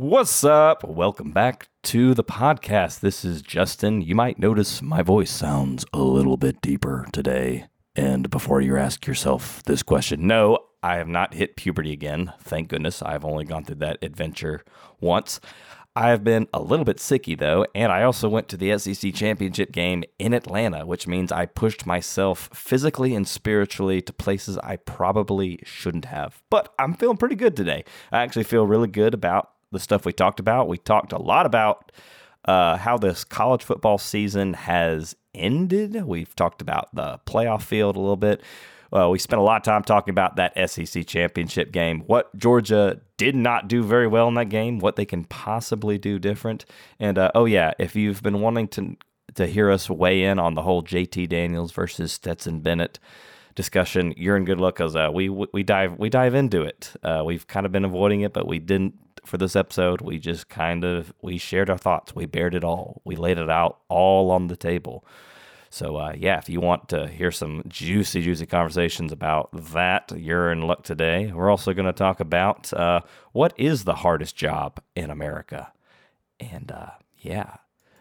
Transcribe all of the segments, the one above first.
What's up? Welcome back to the podcast. This is Justin. You might notice my voice sounds a little bit deeper today. And before you ask yourself this question, no, I have not hit puberty again. Thank goodness. I've only gone through that adventure once. I have been a little bit sicky though, and I also went to the SEC championship game in Atlanta, which means I pushed myself physically and spiritually to places I probably shouldn't have. But I'm feeling pretty good today. I actually feel really good about the stuff we talked about. We talked a lot about uh, how this college football season has ended. We've talked about the playoff field a little bit. Uh, we spent a lot of time talking about that SEC championship game, what Georgia did not do very well in that game, what they can possibly do different. And uh, oh, yeah, if you've been wanting to, to hear us weigh in on the whole JT Daniels versus Stetson Bennett discussion, you're in good luck because uh, we, we, dive, we dive into it. Uh, we've kind of been avoiding it, but we didn't for this episode. We just kind of we shared our thoughts. We bared it all. We laid it out all on the table. So uh, yeah, if you want to hear some juicy, juicy conversations about that, you're in luck today. We're also going to talk about uh, what is the hardest job in America, and uh, yeah.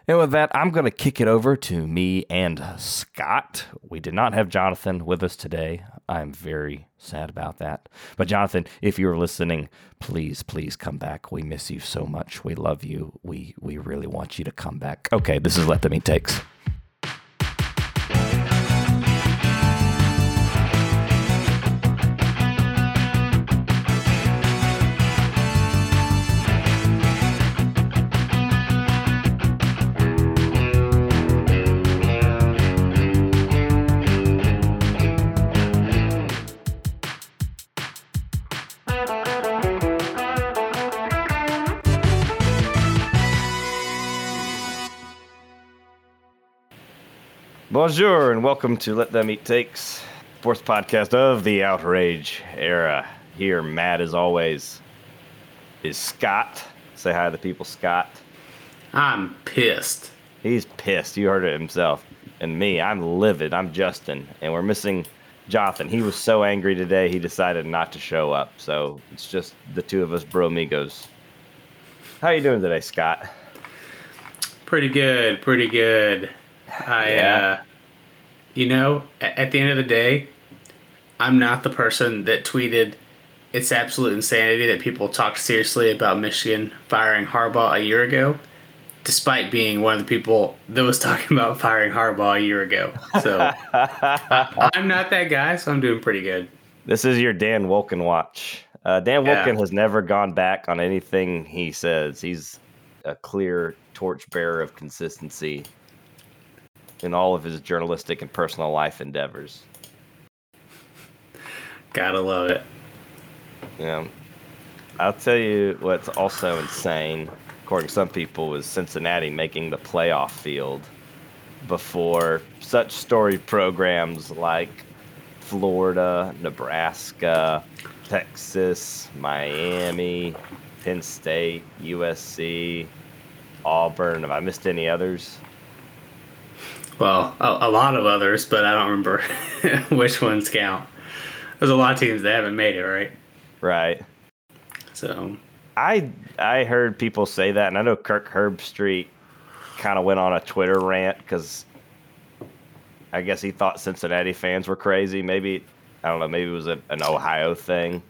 And with that, I'm going to kick it over to me and Scott. We did not have Jonathan with us today. I'm very sad about that. But Jonathan, if you're listening, please, please come back. We miss you so much. We love you. We we really want you to come back. Okay, this is Let Them Eat Takes. Bonjour and welcome to Let Them Eat Takes, fourth podcast of the Outrage era. Here, Matt, as always, is Scott. Say hi to the people, Scott. I'm pissed. He's pissed. You heard it himself. And me, I'm livid. I'm Justin, and we're missing Jonathan. He was so angry today, he decided not to show up. So it's just the two of us, bro amigos. How you doing today, Scott? Pretty good. Pretty good. I yeah. uh, you know, at the end of the day, I'm not the person that tweeted it's absolute insanity that people talked seriously about Michigan firing Harbaugh a year ago, despite being one of the people that was talking about firing Harbaugh a year ago. So I'm not that guy, so I'm doing pretty good. This is your Dan Wolken watch. Uh, Dan yeah. Has never gone back on anything he says. He's a clear torchbearer of consistency in all of his journalistic and personal life endeavors. Gotta love it. Yeah. I'll tell you what's also insane, according to some people, was Cincinnati making the playoff field before such story programs like Florida, Nebraska, Texas, Miami, Penn State, USC, Auburn. Have I missed any others? Well, a, a lot of others, but I don't remember which ones count. There's a lot of teams that haven't made it, right? Right. So I I heard people say that, and I know Kirk Herbstreit kind of went on a Twitter rant because I guess he thought Cincinnati fans were crazy. Maybe I don't know. Maybe it was a, an Ohio thing.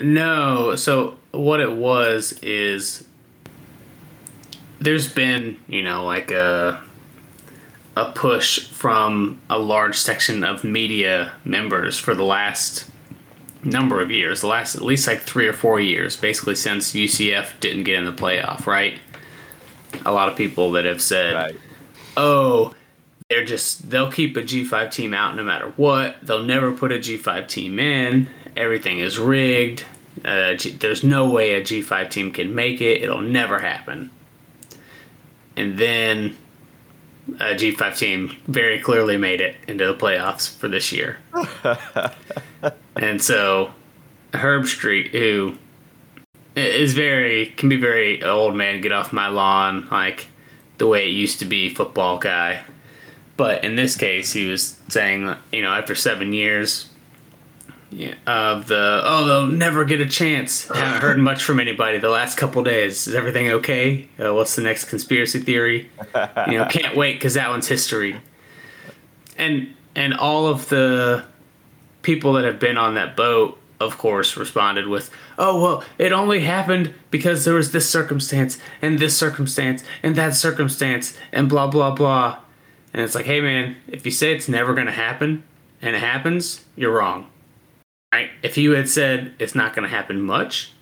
No. So what it was is there's been you know like a a push from a large section of media members for the last number of years, the last at least like three or four years, basically since UCF didn't get in the playoff, right? A lot of people that have said, right. oh, they're just, they'll keep a G5 team out no matter what. They'll never put a G5 team in. Everything is rigged. Uh, G- there's no way a G5 team can make it. It'll never happen. And then Uh, a G5 team very clearly made it into the playoffs for this year. and so Herbstreit, who is very, can be very old man, get off my lawn, like the way it used to be football guy. But in this case, he was saying, you know, after seven years, Yeah, of the oh they'll never get a chance. Haven't heard much from anybody the last couple days. Is everything okay? Uh, what's the next conspiracy theory? You know, can't wait because that one's history. And and all of the people that have been on that boat, of course, responded with, "Oh well, it only happened because there was this circumstance and this circumstance and that circumstance and blah blah blah." And it's like, hey man, if you say it's never gonna happen and it happens, you're wrong If you had said it's not going to happen much,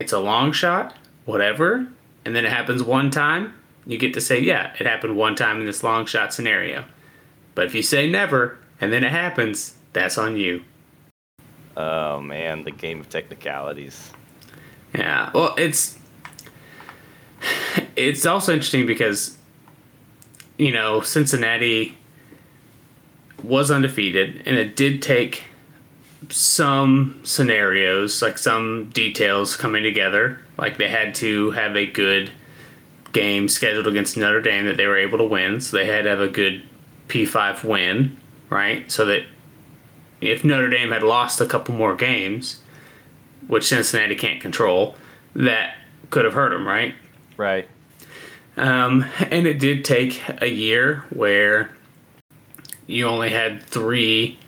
it's a long shot, whatever, and then it happens one time, you get to say, yeah, it happened one time in this long shot scenario. But if you say never and then it happens, that's on you. Oh man, the game of technicalities. Yeah. Well, it's it's also interesting because you know, Cincinnati was undefeated and it did take some scenarios, like some details coming together. Like they had to have a good game scheduled against Notre Dame that they were able to win. So they had to have a good P5 win, right? So that if Notre Dame had lost a couple more games, which Cincinnati can't control, that could have hurt them, right? Right. Um, and it did take a year where you only had three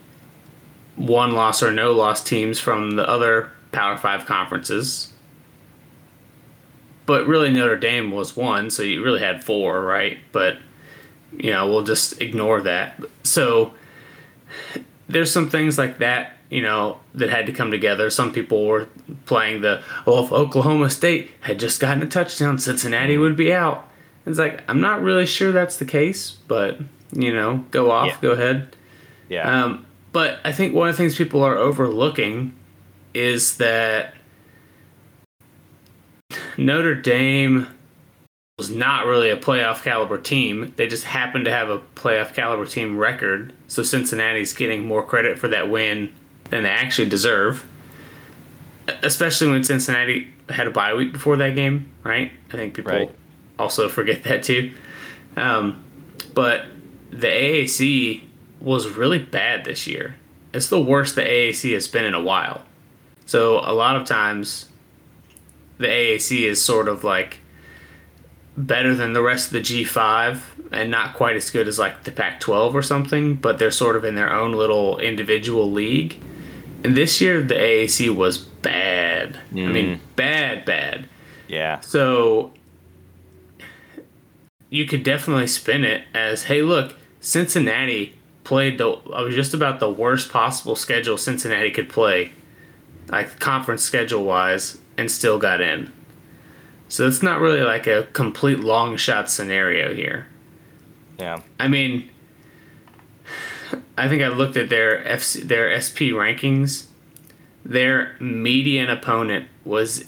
one loss or no loss teams from the other Power Five conferences. But really, Notre Dame was one, so you really had four, right? But, you know, we'll just ignore that. So there's some things like that, you know, that had to come together. Some people were playing the, well, if Oklahoma State had just gotten a touchdown, Cincinnati would be out. It's like, I'm not really sure that's the case, but, you know, go off, yeah. go ahead. Yeah. Um, but I think one of the things people are overlooking is that Notre Dame was not really a playoff caliber team. They just happened to have a playoff caliber team record. So Cincinnati's getting more credit for that win than they actually deserve. Especially when Cincinnati had a bye week before that game, right? I think people right. also forget that too. Um, but the AAC was really bad this year. It's the worst the AAC has been in a while. So a lot of times, the AAC is sort of like better than the rest of the G5 and not quite as good as like the Pac 12 or something, but they're sort of in their own little individual league. And this year, the AAC was bad. Mm. I mean, mm. bad, bad. Yeah. So you could definitely spin it as hey, look, Cincinnati played the I was just about the worst possible schedule Cincinnati could play, like conference schedule wise, and still got in. So it's not really like a complete long shot scenario here. Yeah. I mean, I think I looked at their FC, their SP rankings. Their median opponent was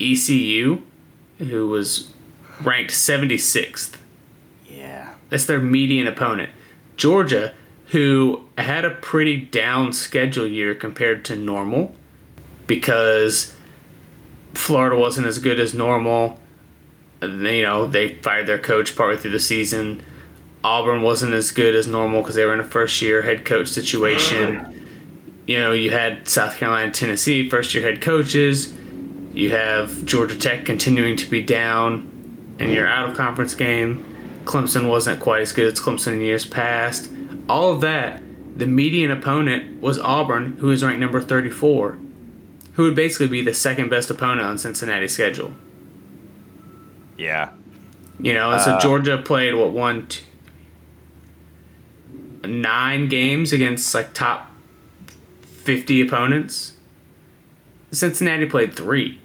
ECU, who was ranked 76th. Yeah. That's their median opponent. Georgia, who had a pretty down schedule year compared to normal because Florida wasn't as good as normal. You know, they fired their coach partway through the season. Auburn wasn't as good as normal because they were in a first year head coach situation. You know, you had South Carolina, Tennessee, first year head coaches. You have Georgia Tech continuing to be down in your out of conference game. Clemson wasn't quite as good as Clemson in years past all of that, the median opponent was Auburn, who is ranked number 34, who would basically be the second best opponent on Cincinnati's schedule. Yeah. You know, so uh, Georgia played what one, two, nine games against like top 50 opponents. Cincinnati played three.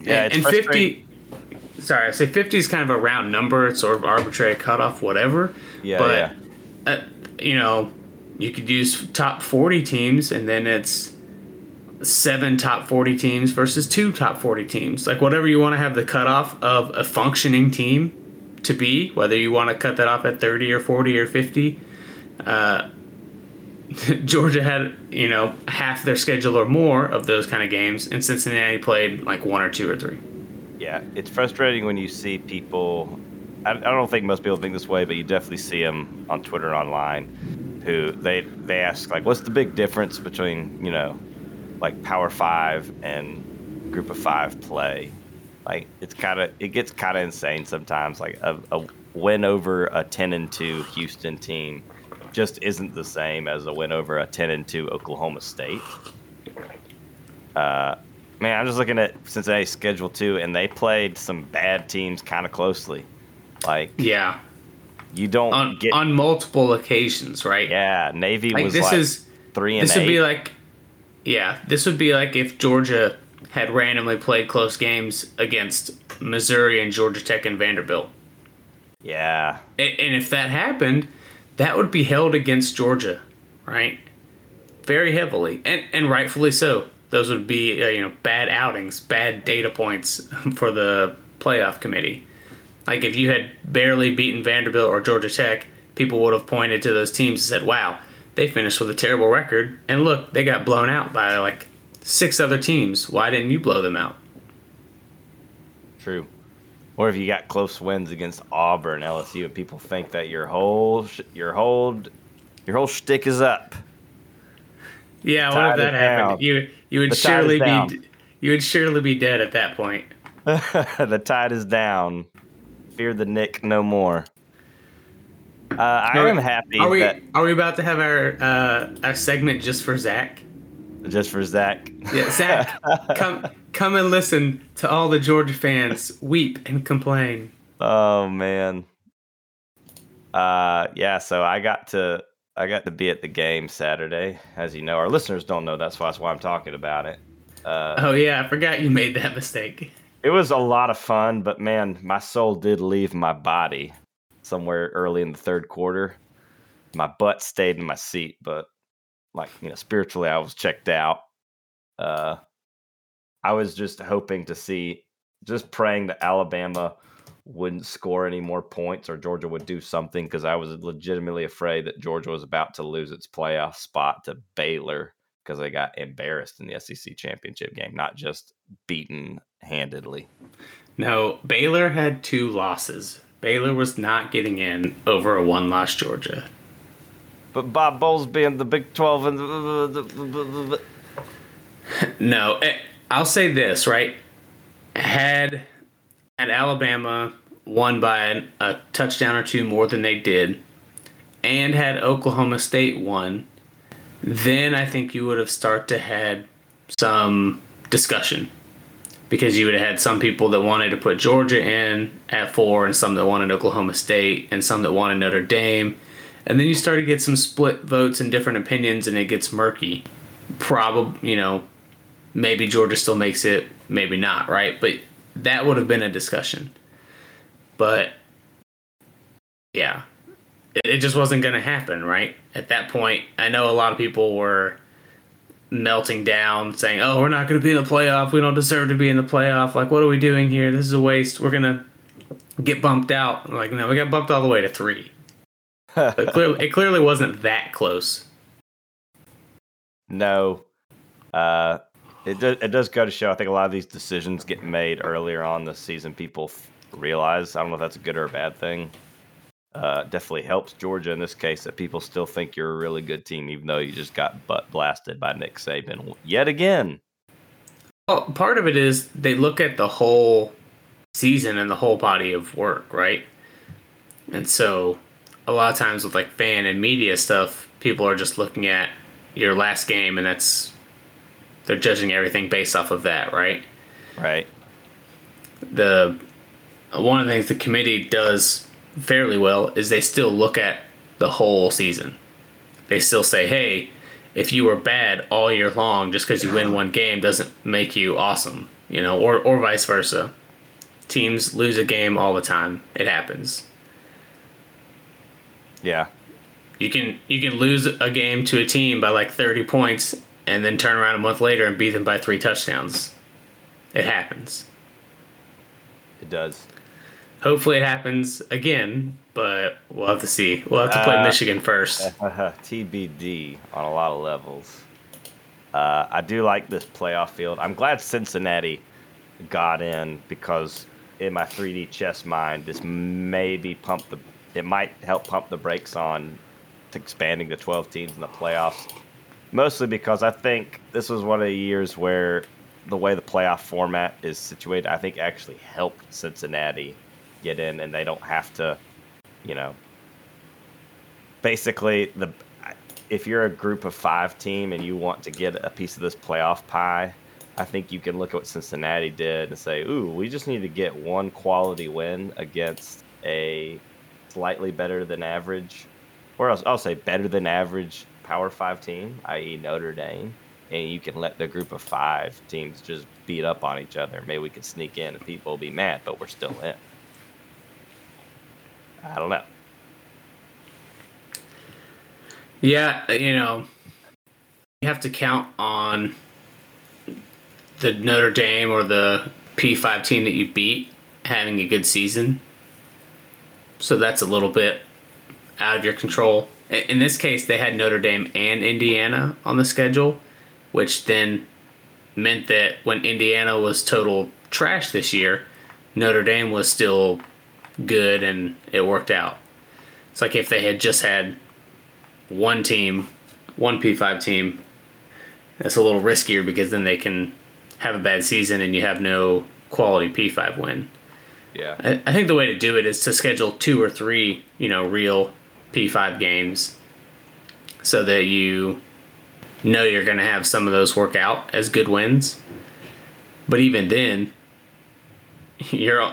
Yeah, and, and 50 sorry, I say 50 is kind of a round number, it's sort of arbitrary cutoff, whatever. Yeah, but yeah uh, you know, you could use top 40 teams and then it's seven top 40 teams versus two top 40 teams. Like whatever you want to have the cutoff of a functioning team to be, whether you want to cut that off at 30 or 40 or 50. Uh, Georgia had, you know, half their schedule or more of those kind of games, and Cincinnati played like one or two or three. Yeah, it's frustrating when you see people I, I don't think most people think this way, but you definitely see them on Twitter and online who they they ask like, what's the big difference between you know, like Power Five and Group of Five play? Like it's kind of it gets kind of insane sometimes. Like a, a win over a ten and two Houston team just isn't the same as a win over a ten and two Oklahoma State. Uh, man, I'm just looking at Cincinnati's schedule too, and they played some bad teams kind of closely. Like Yeah. you don't On get on multiple occasions, right? yeah. Navy Like was this like is three and this eight. would be like yeah, this would be like if Georgia had randomly played close games against Missouri and Georgia Tech and Vanderbilt. yeah, A- And if that happened, that would be held against Georgia, right? Very heavily, and and rightfully so. Those would be uh, you know bad outings, bad data points for the playoff committee. Like if you had barely beaten Vanderbilt or Georgia Tech, people would have pointed to those teams and said, "Wow, they finished with a terrible record." And look, they got blown out by like six other teams. Why didn't you blow them out? true. Or if you got close wins against Auburn, LSU, and people think that your whole sh- your whole your whole shtick is up. Yeah, what if that happened? down. You you would surely be you would surely be dead at that point. the tide is down. Fear the Nick no more. Uh, I Are- am happy Are we that are we about to have our uh, our segment just for Zach? just for Zach. Yeah, Zach, come come and listen to all the Georgia fans weep and complain. Oh man. Uh yeah, so I got to I got to be at the game Saturday. As you know, our listeners don't know that's why that's why I'm talking about it. Uh Oh yeah, I forgot you made that mistake. It was a lot of fun, but man, my soul did leave my body somewhere early in the third quarter. My butt stayed in my seat, but like, you know, spiritually I was checked out. Uh I was just hoping to see just praying that Alabama wouldn't score any more points or Georgia would do something because I was legitimately afraid that Georgia was about to lose its playoff spot to Baylor because they got embarrassed in the SEC championship game, not just beaten handedly. No, Baylor had two losses. Baylor was not getting in over a one loss Georgia. But Bob Bowlsby being the Big 12 and the, the, the, the, No, eh, I'll say this right. Had had Alabama won by a touchdown or two more than they did, and had Oklahoma State won, then I think you would have started to had some discussion because you would have had some people that wanted to put Georgia in at four, and some that wanted Oklahoma State, and some that wanted Notre Dame, and then you start to get some split votes and different opinions, and it gets murky. Probably, you know, maybe Georgia still makes it, maybe not, right? But that would have been a discussion. But yeah, it, it just wasn't going to happen, right? At that point, I know a lot of people were melting down, saying, "Oh, we're not going to be in the playoff. We don't deserve to be in the playoff. Like, what are we doing here? This is a waste. We're going to get bumped out." Like, no, we got bumped all the way to three. But clearly, it clearly wasn't that close. no. Uh, it, do, it does go to show, I think a lot of these decisions get made earlier on the season. People realize, I don't know if that's a good or a bad thing. Uh, definitely helps Georgia in this case that people still think you're a really good team, even though you just got butt blasted by Nick Saban yet again. Well, part of it is they look at the whole season and the whole body of work, right? And so a lot of times with like fan and media stuff, people are just looking at your last game and that's they're judging everything based off of that, right? Right. The one of the things the committee does fairly well is they still look at the whole season. They still say, "Hey, if you were bad all year long, just because you win one game doesn't make you awesome," you know, or or vice versa. Teams lose a game all the time. It happens. Yeah. You can you can lose a game to a team by like 30 points and then turn around a month later and beat them by 3 touchdowns. It happens. It does. Hopefully it happens again, but we'll have to see. We'll have to play Uh, Michigan first. TBD on a lot of levels. Uh, I do like this playoff field. I'm glad Cincinnati got in because in my 3D chess mind, this maybe pump the it might help pump the brakes on expanding to 12 teams in the playoffs. Mostly because I think this was one of the years where the way the playoff format is situated, I think actually helped Cincinnati get in, and they don't have to, you know, basically the if you're a group of five team and you want to get a piece of this playoff pie, I think you can look at what Cincinnati did and say, "Ooh, we just need to get one quality win against a slightly better than average, or else I'll say better than average Power Five team, i.e. Notre Dame." and you can let the group of five teams just beat up on each other. Maybe we can sneak in and people will be mad, but we're still in. I don't know. Yeah, you know, you have to count on the Notre Dame or the P5 team that you beat having a good season. So that's a little bit out of your control. In this case, they had Notre Dame and Indiana on the schedule which then meant that when Indiana was total trash this year, Notre Dame was still good and it worked out. It's like if they had just had one team, one P5 team, that's a little riskier because then they can have a bad season and you have no quality P5 win. Yeah. I, I think the way to do it is to schedule two or three, you know, real P5 games so that you know you're going to have some of those work out as good wins. But even then, you're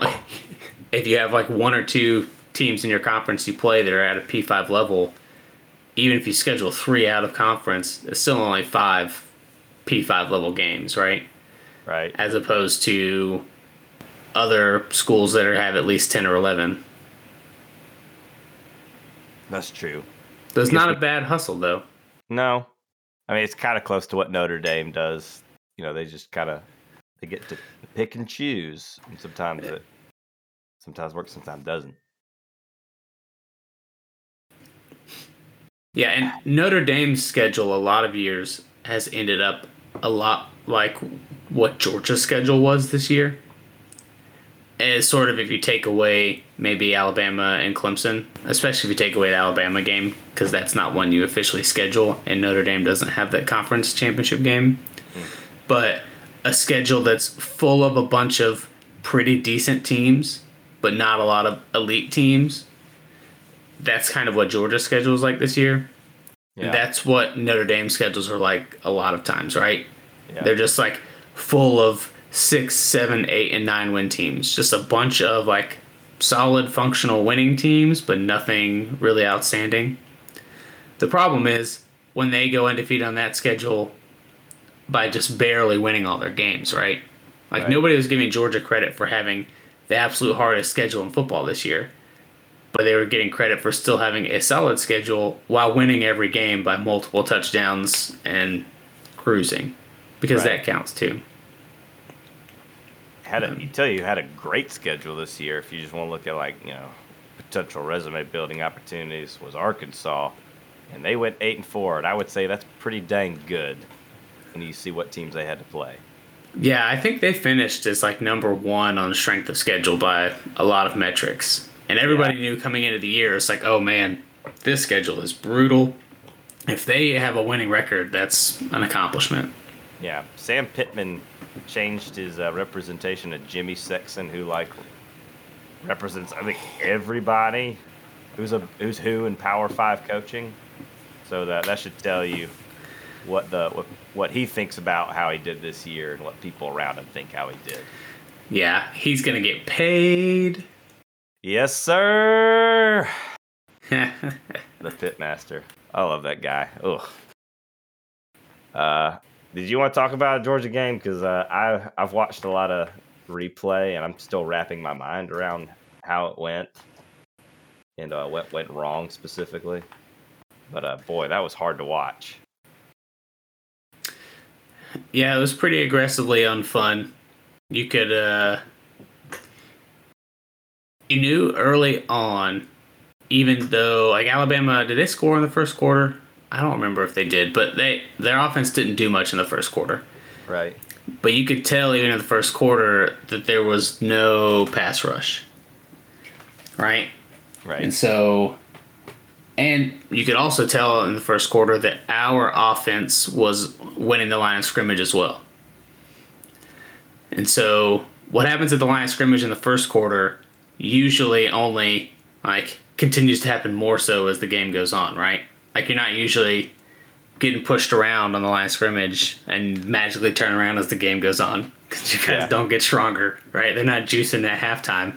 if you have like one or two teams in your conference you play that are at a P5 level, even if you schedule three out of conference, it's still only five P5 level games, right? Right. As opposed to other schools that are, have at least 10 or 11. That's true. That's not a bad hustle, though. No, I mean, it's kind of close to what Notre Dame does. You know, they just kind of they get to pick and choose, and sometimes eh, it sometimes works, sometimes doesn't. Yeah, and Notre Dame's schedule a lot of years has ended up a lot like what Georgia's schedule was this year. Is sort of if you take away maybe Alabama and Clemson, especially if you take away the Alabama game, because that's not one you officially schedule, and Notre Dame doesn't have that conference championship game. Mm. But a schedule that's full of a bunch of pretty decent teams, but not a lot of elite teams. That's kind of what Georgia's schedule is like this year. Yeah. That's what Notre Dame schedules are like a lot of times, right? Yeah. They're just like full of six, seven, eight, and nine win teams. Just a bunch of like solid, functional winning teams, but nothing really outstanding. The problem is when they go undefeated on that schedule by just barely winning all their games, right? Like right. nobody was giving Georgia credit for having the absolute hardest schedule in football this year. But they were getting credit for still having a solid schedule while winning every game by multiple touchdowns and cruising. Because right. that counts too had a, you tell you had a great schedule this year. If you just want to look at like you know potential resume building opportunities, was Arkansas, and they went eight and four, and I would say that's pretty dang good. When you see what teams they had to play. Yeah, I think they finished as like number one on strength of schedule by a lot of metrics, and everybody yeah. knew coming into the year, it's like, oh man, this schedule is brutal. If they have a winning record, that's an accomplishment. Yeah, Sam Pittman changed his uh, representation to Jimmy Sexton, who like represents I think everybody who's a who's who in Power Five coaching. So that that should tell you what the what, what he thinks about how he did this year and what people around him think how he did. Yeah, he's gonna get paid. Yes, sir. the pitmaster. I love that guy. Ugh. Uh, did you want to talk about a Georgia game? Because uh, I I've watched a lot of replay and I'm still wrapping my mind around how it went and uh, what went wrong specifically. But uh, boy, that was hard to watch. Yeah, it was pretty aggressively unfun. You could uh, you knew early on, even though like Alabama, did they score in the first quarter? I don't remember if they did, but they their offense didn't do much in the first quarter. Right. But you could tell even in the first quarter that there was no pass rush. Right? Right. And so And you could also tell in the first quarter that our offense was winning the line of scrimmage as well. And so what happens at the line of scrimmage in the first quarter usually only like continues to happen more so as the game goes on, right? Like you're not usually getting pushed around on the line of scrimmage and magically turn around as the game goes on because you guys yeah. don't get stronger, right? They're not juicing at halftime.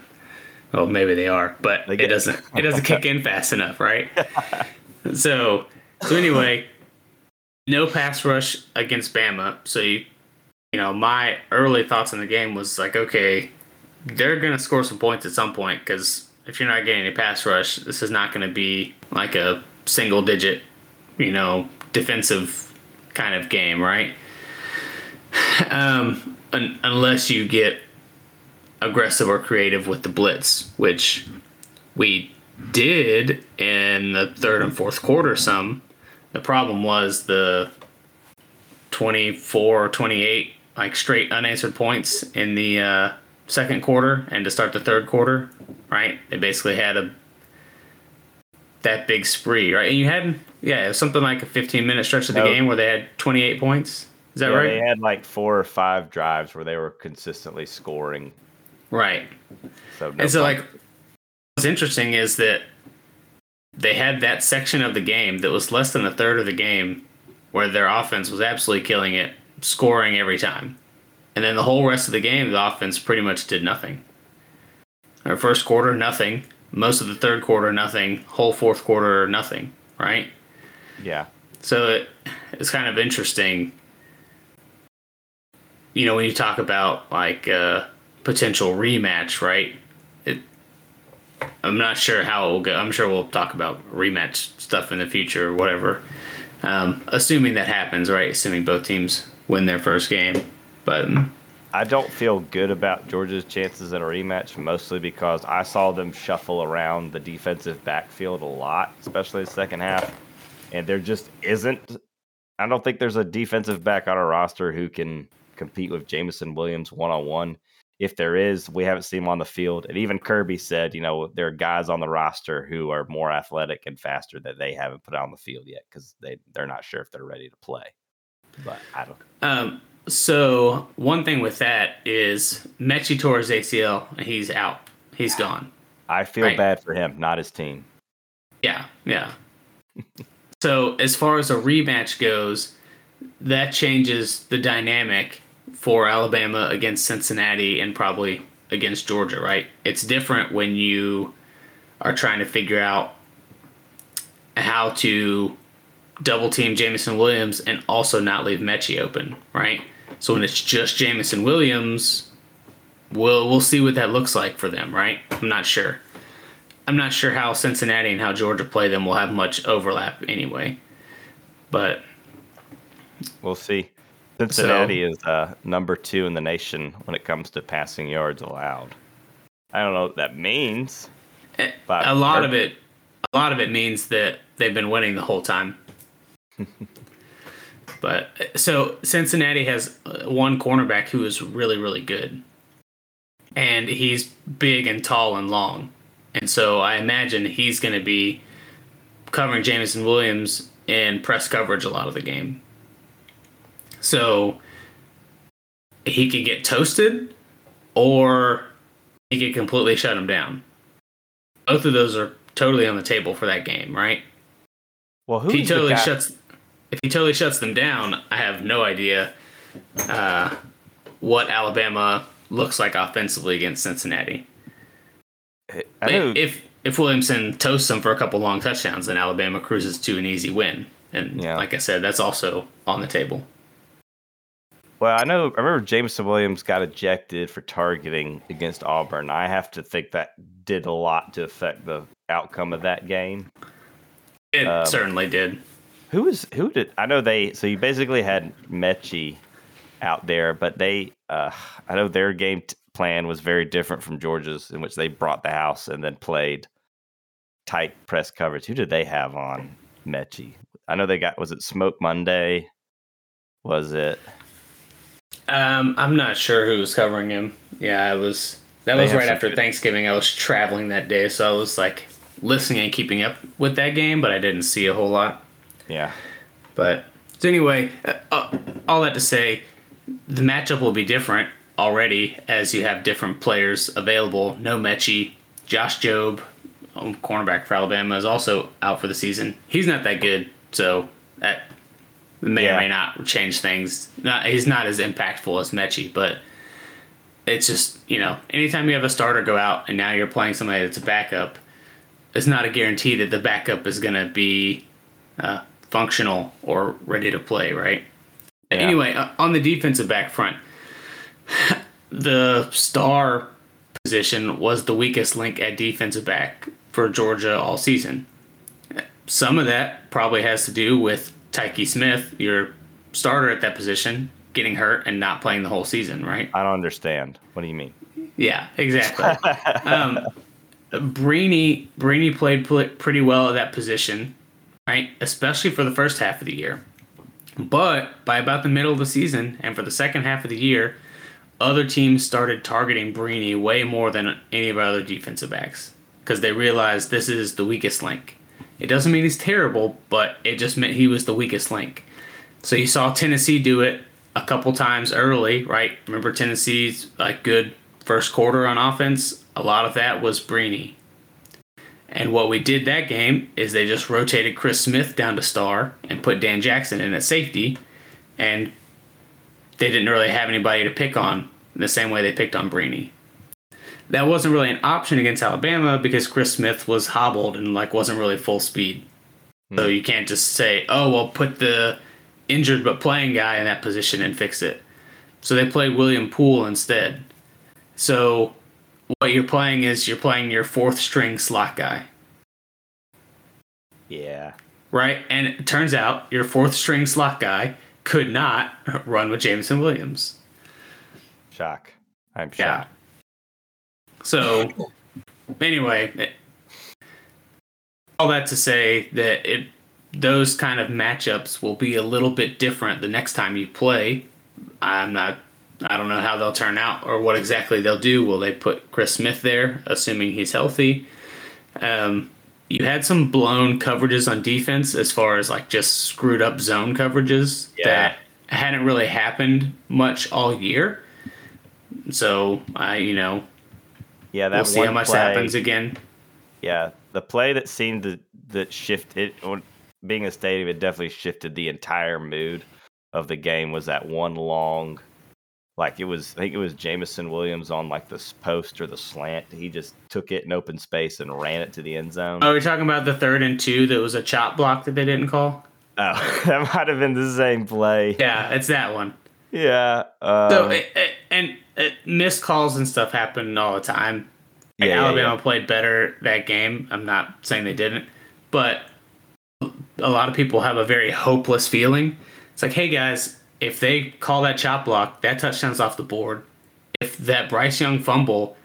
Well, maybe they are, but it doesn't. It doesn't kick in fast enough, right? so, so anyway, no pass rush against Bama. So you, you know, my early thoughts in the game was like, okay, they're gonna score some points at some point because if you're not getting a pass rush, this is not gonna be like a single digit, you know, defensive kind of game, right? Um, un- unless you get aggressive or creative with the blitz, which we did in the third and fourth quarter some. The problem was the 24 or 28 like straight unanswered points in the uh, second quarter and to start the third quarter, right? They basically had a that big spree, right? And you had yeah, something like a 15 minute stretch of the game where they had 28 points. Is that yeah, right? They had like four or five drives where they were consistently scoring. Right. So no and so like what's interesting is that they had that section of the game that was less than a third of the game where their offense was absolutely killing it, scoring every time. And then the whole rest of the game, the offense pretty much did nothing. Our first quarter, nothing. Most of the third quarter, nothing. Whole fourth quarter, nothing. Right? Yeah. So it, it's kind of interesting. You know, when you talk about like a potential rematch, right? It, I'm not sure how it will go. I'm sure we'll talk about rematch stuff in the future or whatever. Um, assuming that happens, right? Assuming both teams win their first game. But um, I don't feel good about Georgia's chances in a rematch, mostly because I saw them shuffle around the defensive backfield a lot, especially the second half and there just isn't. I don't think there's a defensive back on our roster who can compete with Jameson Williams one on one. If there is, we haven't seen him on the field. And even Kirby said, you know, there are guys on the roster who are more athletic and faster that they haven't put on the field yet because they they're not sure if they're ready to play. But I don't. Um. So one thing with that is Metchie tore his ACL and he's out. He's gone. I feel right? bad for him, not his team. Yeah. Yeah. So as far as a rematch goes, that changes the dynamic for Alabama against Cincinnati and probably against Georgia, right? It's different when you are trying to figure out how to double team Jameson Williams and also not leave Metchie open, right? So when it's just Jameson Williams, we'll we'll see what that looks like for them, right? I'm not sure. I'm not sure how Cincinnati and how Georgia play them will have much overlap anyway. But we'll see. Cincinnati so, is uh, number two in the nation when it comes to passing yards allowed. I don't know what that means. Eh, but a lot of it, a lot of it means that they've been winning the whole time. but so Cincinnati has uh, one cornerback who is really, really good, and he's big and tall and long. And so I imagine he's going to be covering Jameson Williams in press coverage a lot of the game. So he could get toasted or he could completely shut him down. Both of those are totally on the table for that game, right? Well, who if he totally shuts if he totally shuts them down, I have no idea uh, what Alabama looks like offensively against Cincinnati. If if Williamson toasts them for a couple long touchdowns, then Alabama cruises to an easy win. And yeah. like I said, that's also on the table. Well, I know. I remember Jameson Williams got ejected for targeting against Auburn. I have to think that did a lot to affect the outcome of that game. It um, certainly did. Who was who did I know they? So you basically had Metchie out there, but they. Uh, I know their game t- plan was very different from Georgia's, in which they brought the house and then played tight press coverage. Who did they have on Metchie? I know they got was it Smoke Monday? Was it? Um, I'm not sure who was covering him. Yeah, I was. That was right after Thanksgiving. I was traveling that day, so I was like listening and keeping up with that game, but I didn't see a whole lot. Yeah. But so anyway, uh, uh, all that to say, the matchup will be different already as you have different players available. No Metchie, Josh Jobe, um, cornerback for Alabama, is also out for the season. He's not that good, so that may Yeah. or may not change things. Not he's not as impactful as Metchie, but it's just you know anytime you have a starter go out and now you're playing somebody that's a backup, it's not a guarantee that the backup is going to be uh, functional or ready to play, right? Yeah. Anyway, uh, on the defensive back front, the star position was the weakest link at defensive back for Georgia all season. Some of that probably has to do with Tykee Smith, your starter at that position, getting hurt and not playing the whole season, right? I don't understand. What do you mean? Yeah, exactly. um, Brini Brini played pl- pretty well at that position, right? Especially for the first half of the year. But by about the middle of the season and for the second half of the year, other teams started targeting Brini way more than any of our other defensive backs because they realized this is the weakest link. It doesn't mean he's terrible, but it just meant he was the weakest link. So you saw Tennessee do it a couple times early, right? Remember Tennessee's like good first quarter on offense? A lot of that was Brini. And what we did that game is they just rotated Chris Smith down to star and put Dan Jackson in at safety, and they didn't really have anybody to pick on the same way they picked on Brini. That wasn't really an option against Alabama because Chris Smith was hobbled and like wasn't really full speed. So hmm. you can't just say, "Oh, well, put the injured but playing guy in that position and fix it." So they played William Poole instead. So what you're playing is you're playing your fourth string slot guy, Yeah. right? And it turns out your fourth string slot guy could not run with Jameson Williams. Shock. I'm Yeah. So anyway, it- all that to say that it those kind of matchups will be a little bit different the next time you play. I'm not I don't know how they'll turn out or what exactly they'll do. Will they put Chris Smith there, assuming he's healthy? Um, you had some blown coverages on defense as far as like just screwed up zone coverages Yeah. that hadn't really happened much all year. So I, you know, Yeah, that we'll see how much play, happens again. Yeah, the play that seemed to that shifted, or being a stadium, it definitely shifted the entire mood of the game. Was that one long, like it was? I think it was Jameson Williams on like this post or the slant. He just took it in open space and ran it to the end zone. Oh, you're talking about the third and two that was a chop block that they didn't call? Oh, that might have been the same play. Yeah, it's that one. Yeah. Um, So it, it, missed calls and stuff happen all the time. And Yeah, yeah, Alabama yeah. played better that game. I'm not saying they didn't, but a lot of people have a very hopeless feeling. It's like, hey guys, if they call that chop block, that touchdown's off the board. If that Bryce Young fumble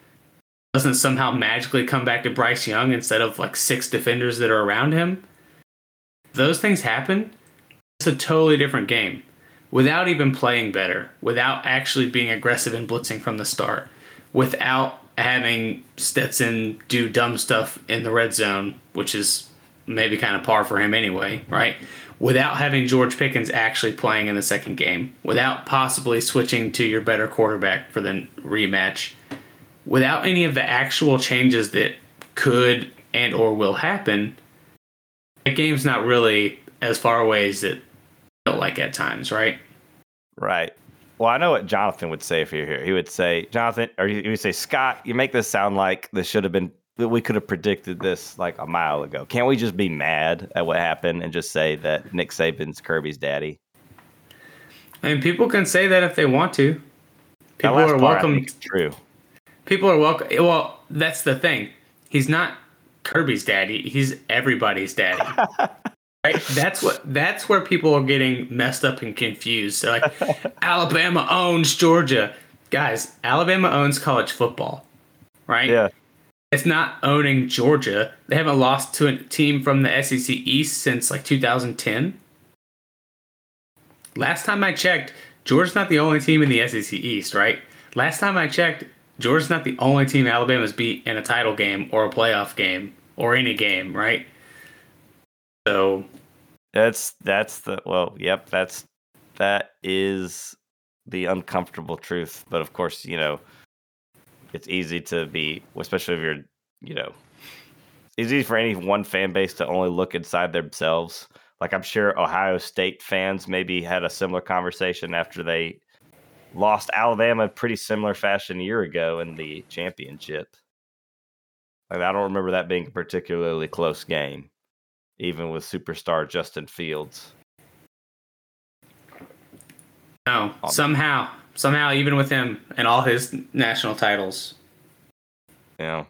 doesn't somehow magically come back to Bryce Young instead of like six defenders that are around him, those things happen. It's a totally different game without even playing better, without actually being aggressive and blitzing from the start, without having Stetson do dumb stuff in the red zone, which is maybe kind of par for him anyway, right? Without having George Pickens actually playing in the second game, without possibly switching to your better quarterback for the rematch, without any of the actual changes that could and or will happen, the game's not really as far away as it felt like at times, right? Right. Well, I know what Jonathan would say if you're here. He would say, Jonathan, or he would say, Scott, you make this sound like this should have been that we could have predicted this like a mile ago. Can't we just be mad at what happened and just say that Nick Saban's Kirby's daddy? I mean, people can say that if they want to. People are part, welcome. true. People are welcome. Well, that's the thing. He's not Kirby's daddy. He's everybody's daddy. right? That's what. That's where people are getting messed up and confused. They're like, Alabama owns Georgia, guys. Alabama owns college football, right? Yeah. It's not owning Georgia. They haven't lost to a team from the SEC East since like 2010. Last time I checked, Georgia's not the only team in the SEC East, right? Last time I checked, Georgia's not the only team Alabama's beat in a title game or a playoff game or any game, right? So that's that's the well, yep, that's that is the uncomfortable truth. But of course, you know, it's easy to be, especially if you're, you know, it's easy for any one fan base to only look inside themselves. Like I'm sure Ohio State fans maybe had a similar conversation after they lost Alabama pretty similar fashion a year ago in the championship. Like, I don't remember that being a particularly close game, even with superstar Justin Fields. No, somehow, somehow, even with him and all his national titles. Yeah.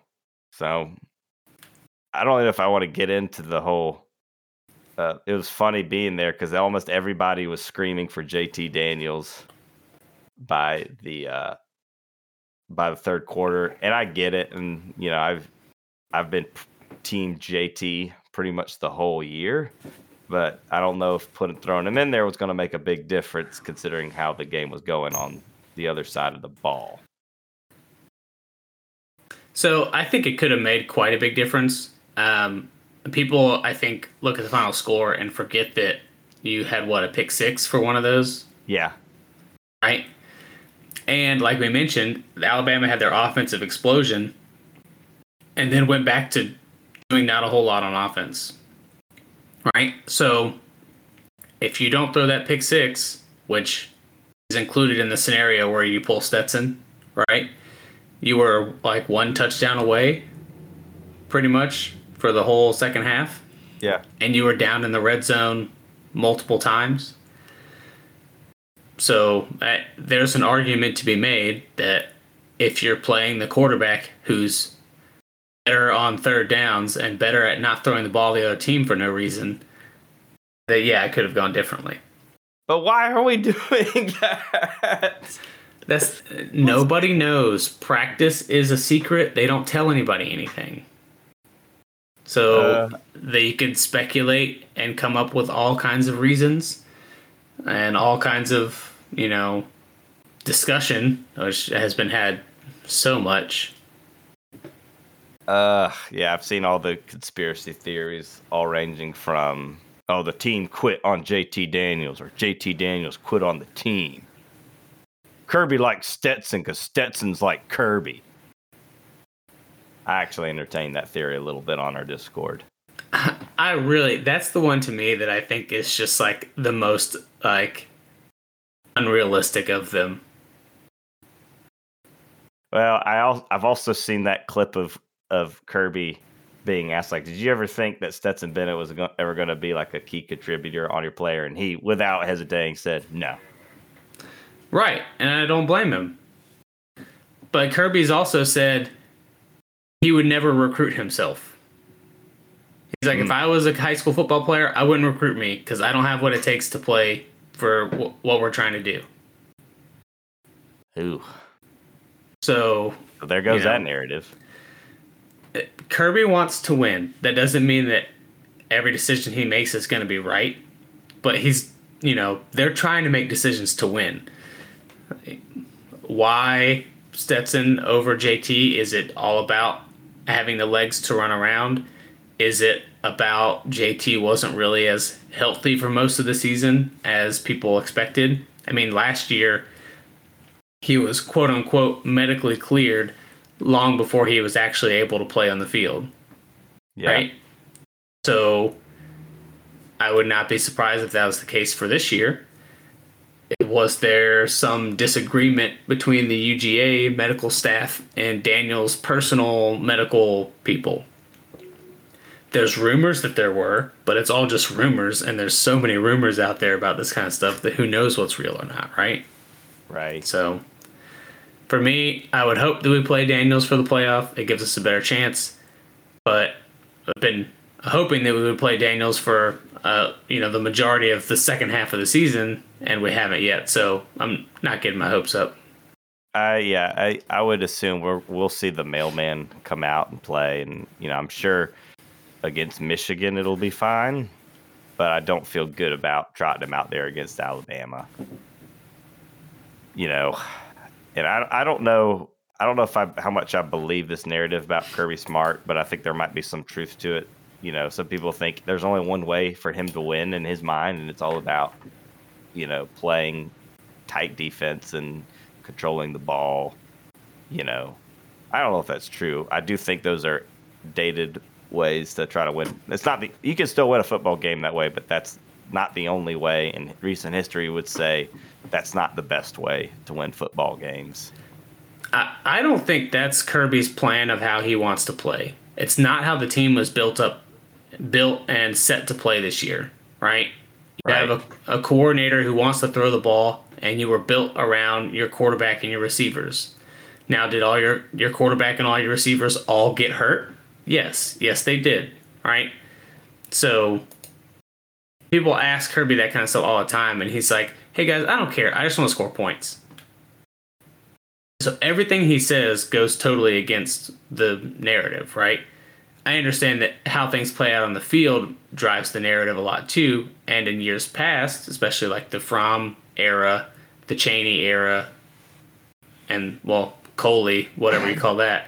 so I don't know if I want to get into the whole. Uh, it was funny being there because almost everybody was screaming for JT Daniels by the uh, by the third quarter, and I get it. And you know, I've I've been team JT pretty much the whole year, but I don't know if putting throwing him in there was going to make a big difference considering how the game was going on the other side of the ball. So I think it could have made quite a big difference. Um, people, I think, look at the final score and forget that you had what a pick six for one of those. Yeah. Right. And like we mentioned, Alabama had their offensive explosion, and then went back to doing not a whole lot on offense. Right. So if you don't throw that pick six, which is included in the scenario where you pull Stetson, right? You were like one touchdown away, pretty much, for the whole second half. Yeah. And you were down in the red zone multiple times. So there's an argument to be made that if you're playing the quarterback who's better on third downs and better at not throwing the ball to the other team for no reason, that yeah, it could have gone differently. But why are we doing that? That's nobody knows. Practice is a secret. They don't tell anybody anything. So uh, they can speculate and come up with all kinds of reasons and all kinds of, you know, discussion, which has been had so much. Uh, yeah, I've seen all the conspiracy theories, all ranging from oh, the team quit on JT Daniels or JT Daniels quit on the team. Kirby likes Stetson because Stetson's like Kirby. I actually entertained that theory a little bit on our Discord. I really, that's the one to me that I think is just like the most like unrealistic of them. Well, I I've also seen that clip of of Kirby being asked, like, did you ever think that Stetson Bennett was go- ever going to be like a key contributor on your player? And he, without hesitating, said no. Right, and I don't blame him. But Kirby's also said he would never recruit himself. He's like, mm. if I was a high school football player, I wouldn't recruit me because I don't have what it takes to play for w- what we're trying to do. Ooh. So, so there goes you know, that narrative. Kirby wants to win. That doesn't mean that every decision he makes is going to be right, but he's, you know, they're trying to make decisions to win. Why Stetson over JT? Is it all about having the legs to run around? Is it about JT wasn't really as healthy for most of the season as people expected? I mean, last year he was quote unquote medically cleared long before he was actually able to play on the field. Yeah. Right? So I would not be surprised if that was the case for this year. Was there some disagreement between the UGA medical staff and Daniel's personal medical people? There's rumors that there were, but it's all just rumors, and there's so many rumors out there about this kind of stuff that who knows what's real or not, right? Right. So for me, I would hope that we play Daniels for the playoff. It gives us a better chance. But I've been hoping that we would play Daniels for uh, you know the majority of the second half of the season, and we haven't yet. So I'm not getting my hopes up. Uh, yeah, I, I would assume we're, we'll see the mailman come out and play, and you know I'm sure against Michigan it'll be fine, but I don't feel good about trotting him out there against Alabama. You know, and I I don't know. I don't know if I how much I believe this narrative about Kirby Smart, but I think there might be some truth to it. You know, some people think there's only one way for him to win in his mind, and it's all about, you know, playing tight defense and controlling the ball. You know, I don't know if that's true. I do think those are dated ways to try to win. It's not the you can still win a football game that way, but that's not the only way. And recent history would say that's not the best way to win football games. I, I don't think that's Kirby's plan of how he wants to play. It's not how the team was built up, built and set to play this year, right? You Right. have a, a coordinator who wants to throw the ball, and you were built around your quarterback and your receivers. Now, did all your your quarterback and all your receivers all get hurt? Yes, yes, they did. Right. So people ask Kirby that kind of stuff all the time, and he's like, "Hey guys, I don't care. I just want to score points." So everything he says goes totally against the narrative, right? I understand that how things play out on the field drives the narrative a lot too. And in years past, especially like the Fromm era, the Chaney era, and well, Coley, whatever you call that,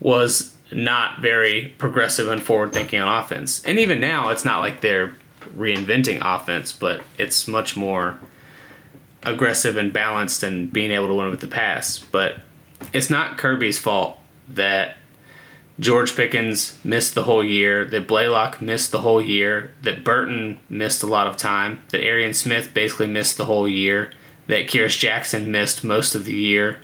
was not very progressive and forward thinking on offense. And even now, it's not like they're reinventing offense, but it's much more aggressive and balanced and being able to win with the pass. But it's not Kirby's fault that George Pickens missed the whole year, that Blaylock missed the whole year, that Burton missed a lot of time, that Arian Smith basically missed the whole year, that Kearis Jackson missed most of the year.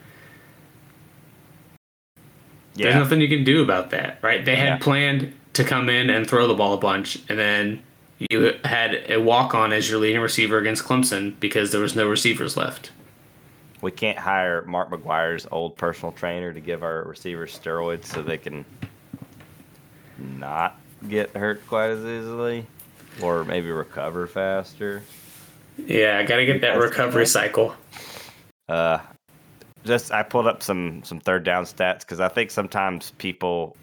Yeah. There's nothing you can do about that, right? They had Yeah. planned to come in and throw the ball a bunch, and then you had a walk on as your leading receiver against Clemson because there was no receivers left. we can't hire Mark McGwire's old personal trainer to give our receivers steroids so they can not get hurt quite as easily, or maybe recover faster. Yeah, I got to get that That's recovery cycle. Uh, just I pulled up some some third down stats because I think sometimes people,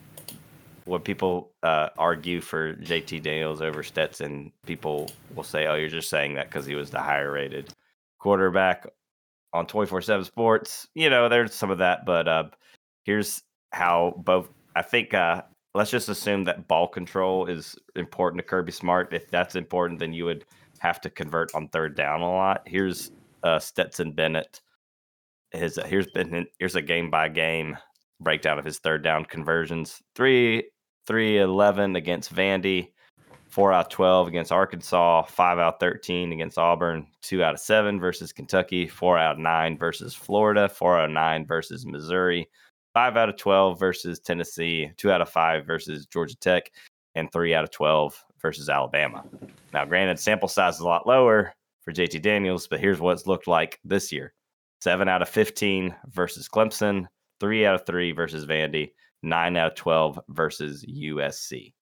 when people uh, argue for JT Daniels over Stetson, people will say, "Oh, you're just saying that because he was the higher rated quarterback on 24/7 Sports." You know, there's some of that, but uh, here's how both. I think uh, let's just assume that ball control is important to Kirby Smart. If that's important, then you would have to convert on third down a lot. Here's uh, Stetson Bennett. His here's been here's a game by game breakdown of his third down conversions. Three three eleven against Vandy, four out of twelve against Arkansas, five out of thirteen against Auburn, two out of seven versus Kentucky, four out of nine versus Florida, four out of nine versus Missouri, five out of twelve versus Tennessee, two out of five versus Georgia Tech, and three out of twelve versus Alabama. Now, granted, sample size is a lot lower for JT Daniels, but here's what it's looked like this year seven out of 15 versus Clemson, three out of three versus Vandy, nine out of 12 versus USC.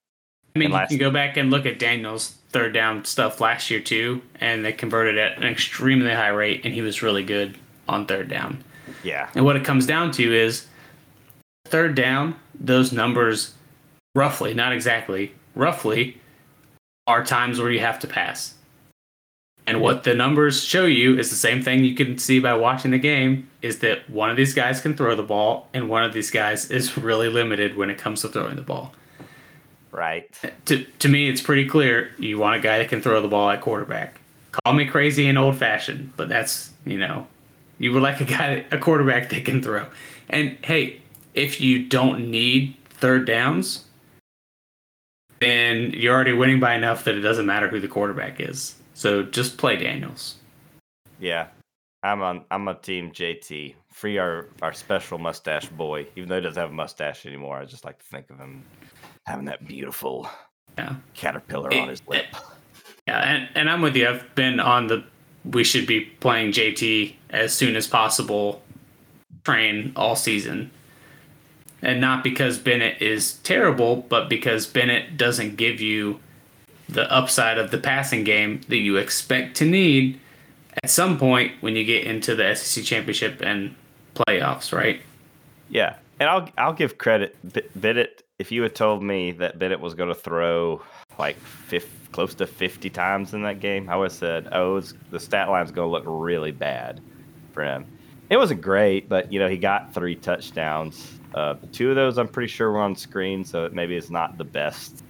I mean, you can go back and look at Daniel's third down stuff last year too, and they converted at an extremely high rate, and he was really good on third down. Yeah. And what it comes down to is third down, those numbers roughly, not exactly, roughly are times where you have to pass. And what the numbers show you is the same thing you can see by watching the game is that one of these guys can throw the ball and one of these guys is really limited when it comes to throwing the ball. Right. To, to me, it's pretty clear you want a guy that can throw the ball at quarterback. Call me crazy and old fashioned, but that's, you know, you would like a guy, a quarterback that can throw. And hey, if you don't need third downs, then you're already winning by enough that it doesn't matter who the quarterback is. So just play Daniels. Yeah. I'm on I'm on team JT. Free our, our special mustache boy. Even though he doesn't have a mustache anymore, I just like to think of him having that beautiful Yeah. caterpillar eh, on his lip. Eh. Yeah, and, and I'm with you. I've been on the we should be playing JT as soon as possible train all season. And not because Bennett is terrible, but because Bennett doesn't give you the upside of the passing game that you expect to need at some point when you get into the SEC championship and playoffs, right? Yeah, and I'll I'll give credit. Bennett, if you had told me that Bennett was going to throw like fif- close to fifty times in that game, I would have said, "Oh, the stat line's going to look really bad for him." it wasn't great, but you know he got three touchdowns. Uh, two of those I'm pretty sure were on screen, so maybe it's not the best.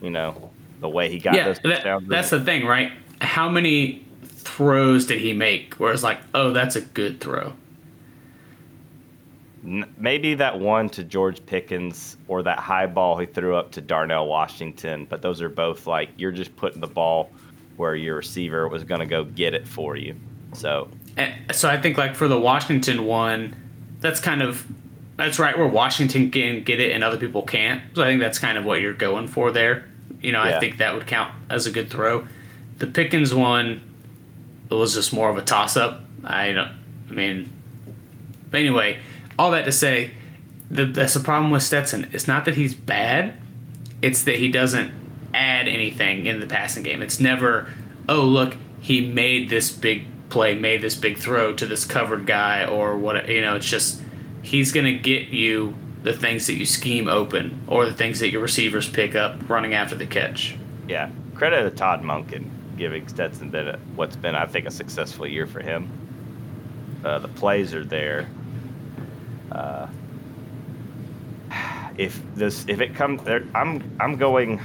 You know, the way he got yeah, those that, that's the thing, right? How many throws did he make where it's like, oh, that's a good throw? Maybe that one to George Pickens or that high ball he threw up to Darnell Washington, but those are both like you're just putting the ball where your receiver was going to go get it for you. So, And so I think like for the Washington one, that's kind of that's right where Washington can get it and other people can't. So I think that's kind of what you're going for there. You know, Yeah. I think that would count as a good throw. The Pickens one it was just more of a toss up. I don't I mean but anyway, all that to say, the, that's the problem with Stetson. It's not that he's bad, it's that he doesn't add anything in the passing game. It's never, oh, look, he made this big play, made this big throw to this covered guy, or what, you know, it's just, he's going to get you the things that you scheme open or the things that your receivers pick up running after the catch. yeah, credit to Todd Monken giving Stetson Bennett what's been, I think, a successful year for him. Uh, the plays are there. Uh, if this, if it comes, there, I'm, I'm going.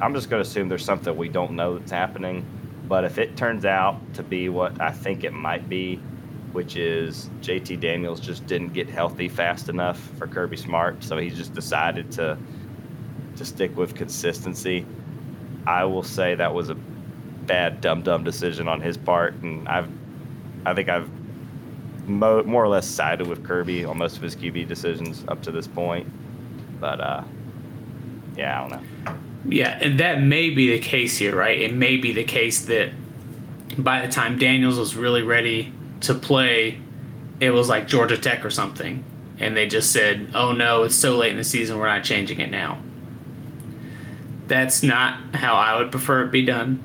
I'm just going to assume there's something we don't know that's happening. But if it turns out to be what I think it might be, which is JT Daniels just didn't get healthy fast enough for Kirby Smart, so he just decided to to stick with consistency. I will say that was a bad dumb dumb decision on his part, and I've I think I've mo- more or less sided with Kirby on most of his QB decisions up to this point. But uh, yeah, I don't know. Yeah, and that may be the case here, right? It may be the case that by the time Daniels was really ready to play, it was like Georgia Tech or something. And they just said, oh no, it's so late in the season, we're not changing it now. That's not how I would prefer it be done.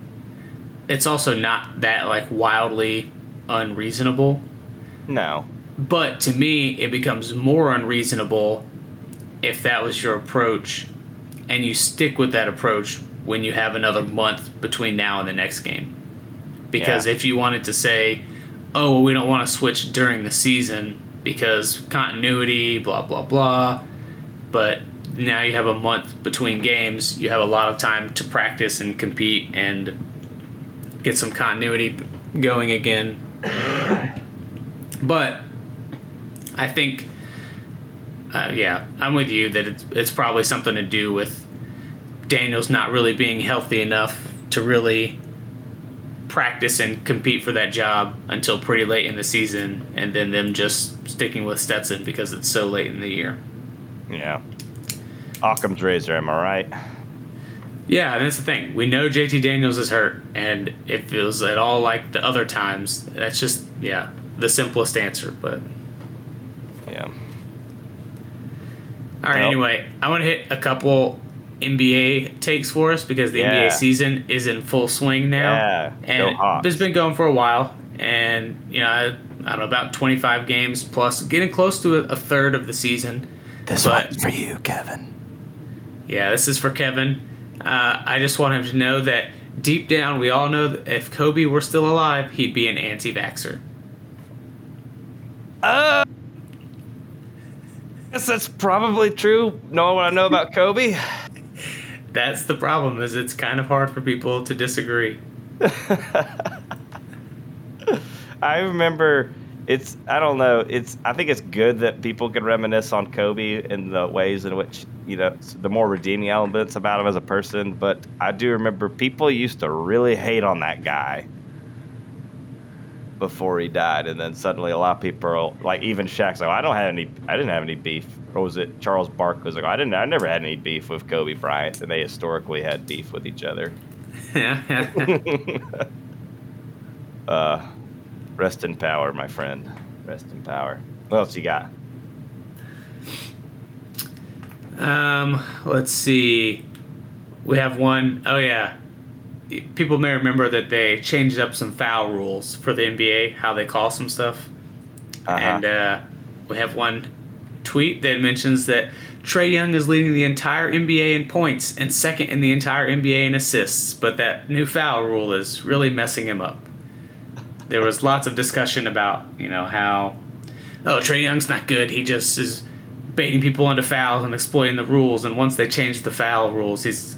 It's also not that like wildly unreasonable. No, But to me, it becomes more unreasonable if that was your approach and you stick with that approach when you have another month between now and the next game. Because Yeah. if you wanted to say, oh, we don't want to switch during the season because continuity, blah, blah, blah, but now you have a month between games, you have a lot of time to practice and compete and get some continuity going again. But I think, uh, yeah, I'm with you that it's, it's probably something to do with Daniels not really being healthy enough to really practice and compete for that job until pretty late in the season, and then them just sticking with Stetson because it's so late in the year. yeah. Occam's razor, am I right? Yeah, and that's the thing. We know JT Daniels is hurt, and if it was at all like the other times, that's just yeah the simplest answer. But Yeah. all right, Well- anyway, I want to hit a couple NBA takes for us because the Yeah. NBA season is in full swing now, Yeah, and Hawks. it's been going for a while. And you know, I, I don't know about 25 games plus, getting close to a, a third of the season. This But- one's for you, Kevin. Yeah, this is for Kevin. Uh, I just want him to know that deep down, we all know that if Kobe were still alive, he'd be an anti-vaxxer. Uh, guess that's probably true. Knowing what I know about Kobe. That's the problem. Is it's kind of hard for people to disagree. I remember it's I don't know it's I think it's good that people can reminisce on Kobe in the ways in which you know the more redeeming elements about him as a person. But I do remember people used to really hate on that guy before he died, and then suddenly a lot of people are like even Shaq's like I don't have any I didn't have any beef. Or was it Charles Barkley was like I didn't I never had any beef with Kobe Bryant, and they historically had beef with each other. uh, rest in power, my friend. Rest in power. What else you got? um, let's see. We have one oh yeah. People may remember that they changed up some foul rules for the NBA, how they call some stuff. Uh-huh. And uh, we have one tweet that mentions that Trae Young is leading the entire NBA in points and second in the entire NBA in assists, but that new foul rule is really messing him up. there was lots of discussion about you know how oh Trae Young's not good. He just is baiting people into fouls and exploiting the rules. And once they change the foul rules, he's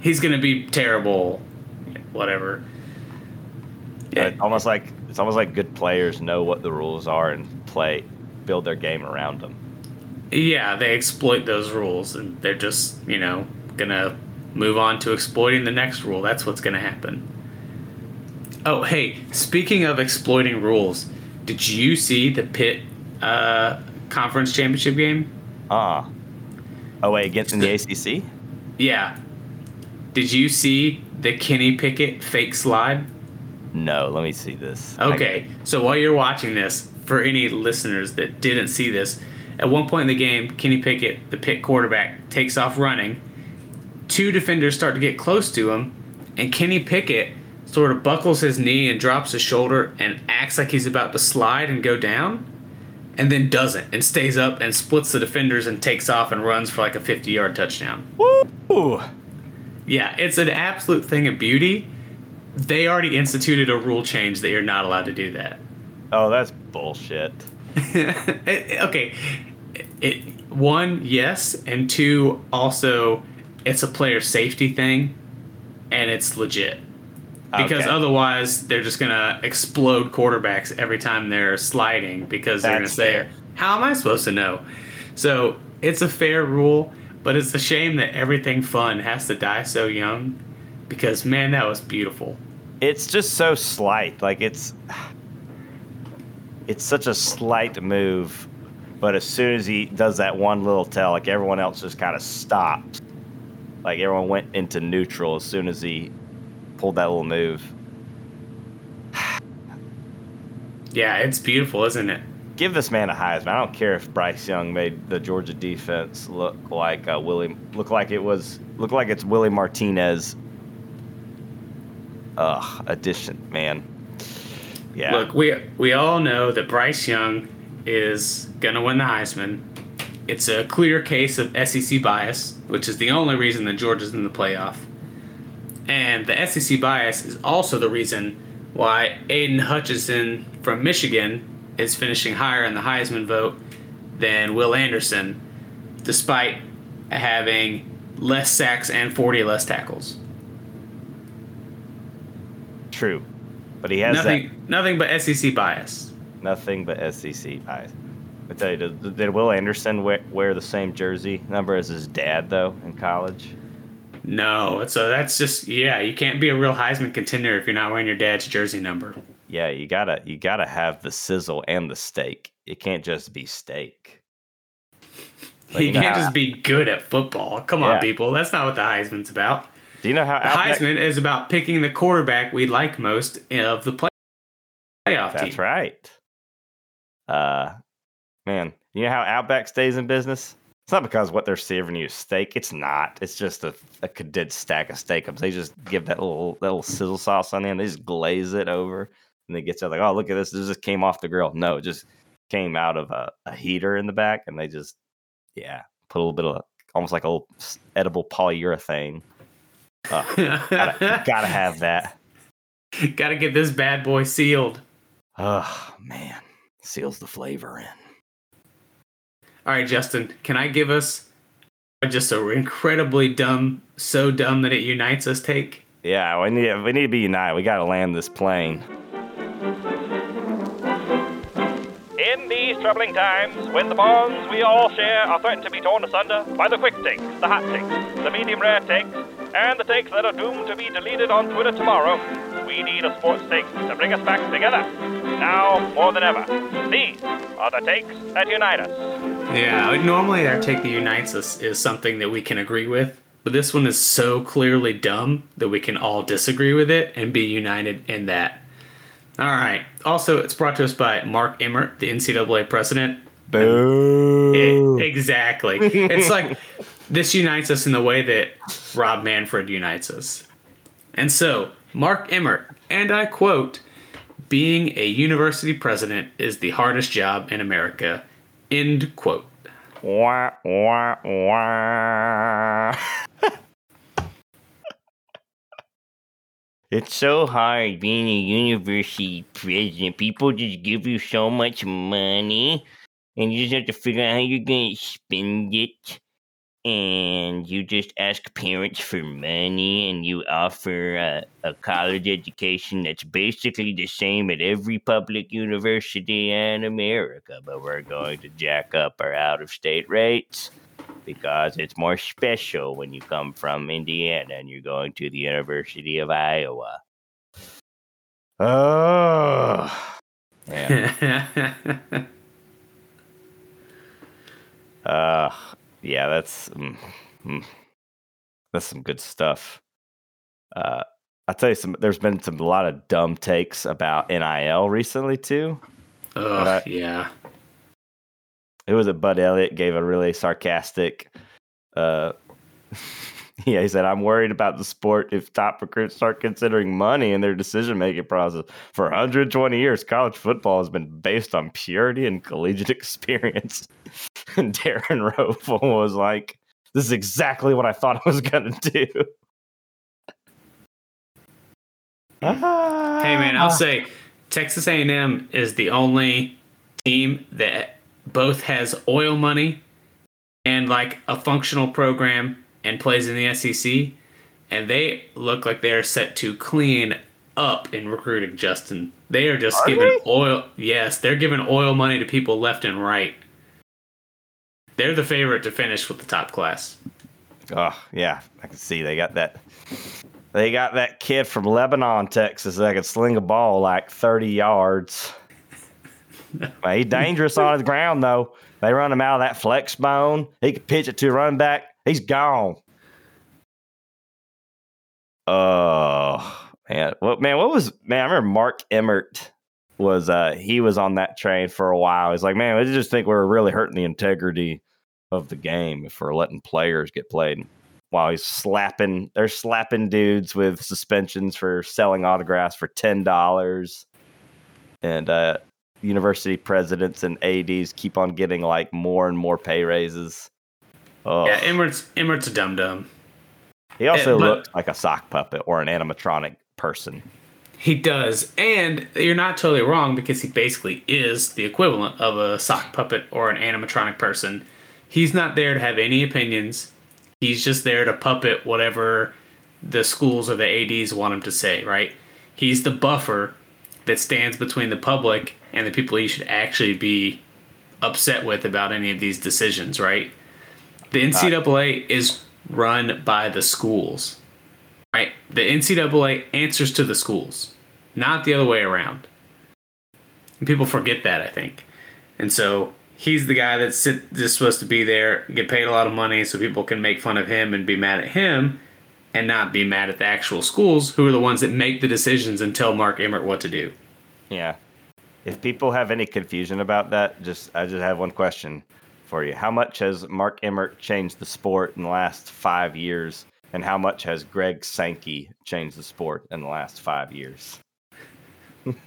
he's gonna be terrible. Whatever. Yeah. It's almost like it's almost like good players know what the rules are and play, build their game around them. Yeah, they exploit those rules, and they're just you know gonna move on to exploiting the next rule. That's what's gonna happen. Oh, hey, speaking of exploiting rules, did you see the Pitt uh, conference championship game? Ah. Uh, oh wait, against in the ACC? Yeah. Did you see the Kenny Pickett fake slide? No, let me see this. Okay, so while you're watching this, for any listeners that didn't see this, at one point in the game, Kenny Pickett, the Pitt quarterback, takes off running. Two defenders start to get close to him, and Kenny Pickett sort of buckles his knee and drops his shoulder and acts like he's about to slide and go down and then doesn't and stays up and splits the defenders and takes off and runs for like a 50 yard touchdown. Woo! Yeah, it's an absolute thing of beauty. They already instituted a rule change that you're not allowed to do that. Oh, that's bullshit. okay. It, one, yes, and two, also, it's a player safety thing, and it's legit because okay. otherwise they're just gonna explode quarterbacks every time they're sliding because they're gonna say, fair. "How am I supposed to know?" So it's a fair rule, but it's a shame that everything fun has to die so young. Because man, that was beautiful. It's just so slight. Like it's it's such a slight move, but as soon as he does that one little tell, like everyone else just kind of stopped. Like everyone went into neutral as soon as he pulled that little move. yeah, it's beautiful, isn't it? Give this man a Heisman. I don't care if Bryce Young made the Georgia defense look like uh, Willie, look like it was, look like it's Willie Martinez. Ugh, addition, man. Yeah. Look, we we all know that Bryce Young is gonna win the Heisman. It's a clear case of SEC bias, which is the only reason that Georgia's in the playoff. And the SEC bias is also the reason why Aidan Hutchinson from Michigan is finishing higher in the Heisman vote than Will Anderson, despite having less sacks and 40 less tackles. True. But he has nothing, that, nothing but SEC bias. Nothing but SEC bias. I tell you, did, did Will Anderson wear, wear the same jersey number as his dad though in college? No, so that's just yeah. You can't be a real Heisman contender if you're not wearing your dad's jersey number. Yeah, you gotta you gotta have the sizzle and the steak. It can't just be steak. Like, you, you can't just be good at football. Come yeah. on, people. That's not what the Heisman's about. Do you know how the Heisman is about picking the quarterback we like most of the play- playoff That's team? right. Uh, man, you know how Outback stays in business? It's not because what they're serving you is steak. It's not. It's just a, a condensed stack of steak. They just give that little that little sizzle sauce on the end. They just glaze it over, and they get to like, oh, look at this. This just came off the grill. No, it just came out of a, a heater in the back, and they just, yeah, put a little bit of almost like a little edible polyurethane. Uh, gotta, gotta have that. Gotta get this bad boy sealed. Oh man, seals the flavor in. All right, Justin, can I give us just a incredibly dumb, so dumb that it unites us take? Yeah, we need we need to be united. We got to land this plane. In these troubling times, when the bonds we all share are threatened to be torn asunder by the quick takes, the hot takes, the medium rare takes, and the takes that are doomed to be deleted on Twitter tomorrow, we need a sports take to bring us back together. Now more than ever, these are the takes that unite us. Yeah, normally our take that unites us is something that we can agree with, but this one is so clearly dumb that we can all disagree with it and be united in that. All right. Also, it's brought to us by Mark Emmert, the NCAA president. Boo. It, exactly. it's like this unites us in the way that Rob Manfred unites us. And so, Mark Emmert, and I quote, being a university president is the hardest job in America End quote. Wah, wah, wah. It's so hard being a university president. People just give you so much money, and you just have to figure out how you're going to spend it. And you just ask parents for money, and you offer a, a college education that's basically the same at every public university in America, but we're going to jack up our out of state rates because it's more special when you come from Indiana and you're going to the University of Iowa. Oh, yeah. uh, yeah, that's mm, mm, that's some good stuff. Uh, I'll tell you some. There's been some a lot of dumb takes about NIL recently too. Ugh, I- yeah. It was a Bud Elliott gave a really sarcastic uh yeah, he said, I'm worried about the sport if top recruits start considering money in their decision making process. For 120 years, college football has been based on purity and collegiate experience. and Darren Rovell was like, This is exactly what I thought I was gonna do. Hey man, I'll say Texas A&M is the only team that both has oil money and like a functional program and plays in the SEC, and they look like they are set to clean up in recruiting. Justin, they are just Are giving they? oil. Yes, they're giving oil money to people left and right. They're the favorite to finish with the top class. Oh yeah, I can see they got that. They got that kid from Lebanon, Texas, that can sling a ball like 30 yards. Well, he's dangerous on the ground, though. They run him out of that flex bone. He can pitch it to a running back. He's gone. Oh man, what man? What was man? I remember Mark Emmert was uh he was on that train for a while. He's like, man, I just think we're really hurting the integrity of the game if we're letting players get played while he's slapping they're slapping dudes with suspensions for selling autographs for ten dollars and uh university presidents and ads keep on getting like more and more pay raises oh Yeah, Emmert's Emmert's a dum dum. he also but- looks like a sock puppet or an animatronic person He does, and you're not totally wrong because he basically is the equivalent of a sock puppet or an animatronic person. He's not there to have any opinions. He's just there to puppet whatever the schools or the ads want him to say. Right? He's the buffer that stands between the public and the people you should actually be upset with about any of these decisions. Right? The NCAA is run by the schools. Right. The NCAA answers to the schools, not the other way around. And people forget that, I think. And so he's the guy that's sit- just supposed to be there, get paid a lot of money so people can make fun of him and be mad at him and not be mad at the actual schools who are the ones that make the decisions and tell Mark Emmert what to do. yeah if people have any confusion about that just i just have one question for you how much has mark emmert changed the sport in the last five years and how much has greg sankey changed the sport in the last five years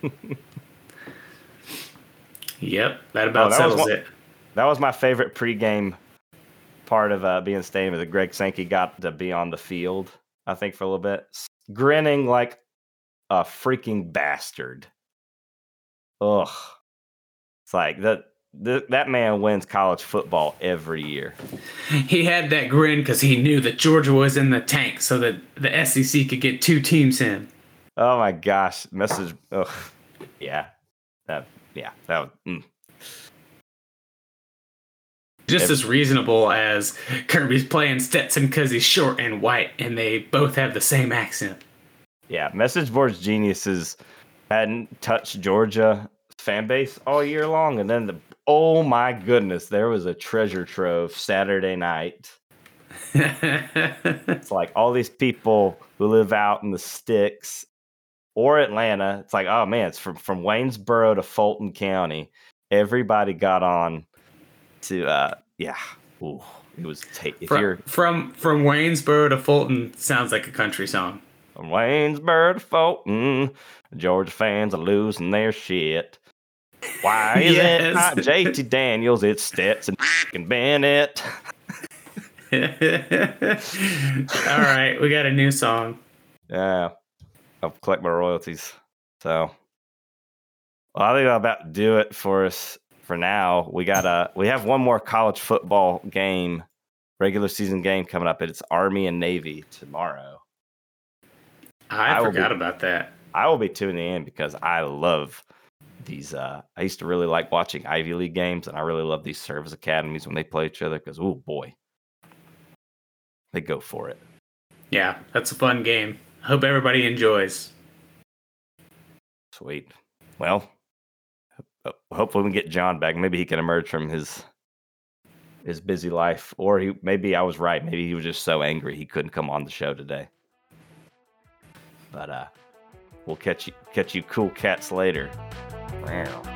Yep, that about Oh, that settles one- it. That was my favorite pregame part of uh, being in stadium. That Greg Sankey got to be on the field. I think for a little bit, grinning like a freaking bastard. Ugh, it's like that. Th- that man wins college football every year. He had that grin because he knew that Georgia was in the tank so that the SEC could get two teams in. Oh my gosh, message. Ugh, yeah, that. Yeah, that. Was, mm. just as reasonable as Kirby's playing Stetson because he's short and white, and they both have the same accent. Yeah, message boards geniuses hadn't touched Georgia fan base all year long, and then the oh my goodness, there was a treasure trove Saturday night. It's like all these people who live out in the sticks or Atlanta. It's like oh man, it's from from Waynesboro to Fulton County. Everybody got on to uh yeah. Ooh, it was ta- if you're from, from from Waynesboro to Fulton sounds like a country song. From Waynesboro to Fulton, Georgia fans are losing their shit. Why is it Yes. not JT Daniels? It's Stetson and Bennett. All right, we got a new song. Yeah. I'll collect my royalties. So, well, I think I'll about do it for us for now. We got a we have one more college football game, regular season game coming up. It's Army and Navy tomorrow. I, I forgot be- about that. I will be tuning in because I love these. Uh, I used to really like watching Ivy League games, and I really love these service academies when they play each other because, oh boy, they go for it. Yeah, that's a fun game. Hope everybody enjoys. Sweet. Well, hopefully we can get John back. Maybe he can emerge from his his busy life, or he maybe I was right. Maybe he was just so angry he couldn't come on the show today. But uh, we'll catch you catch you cool cats later. Wow.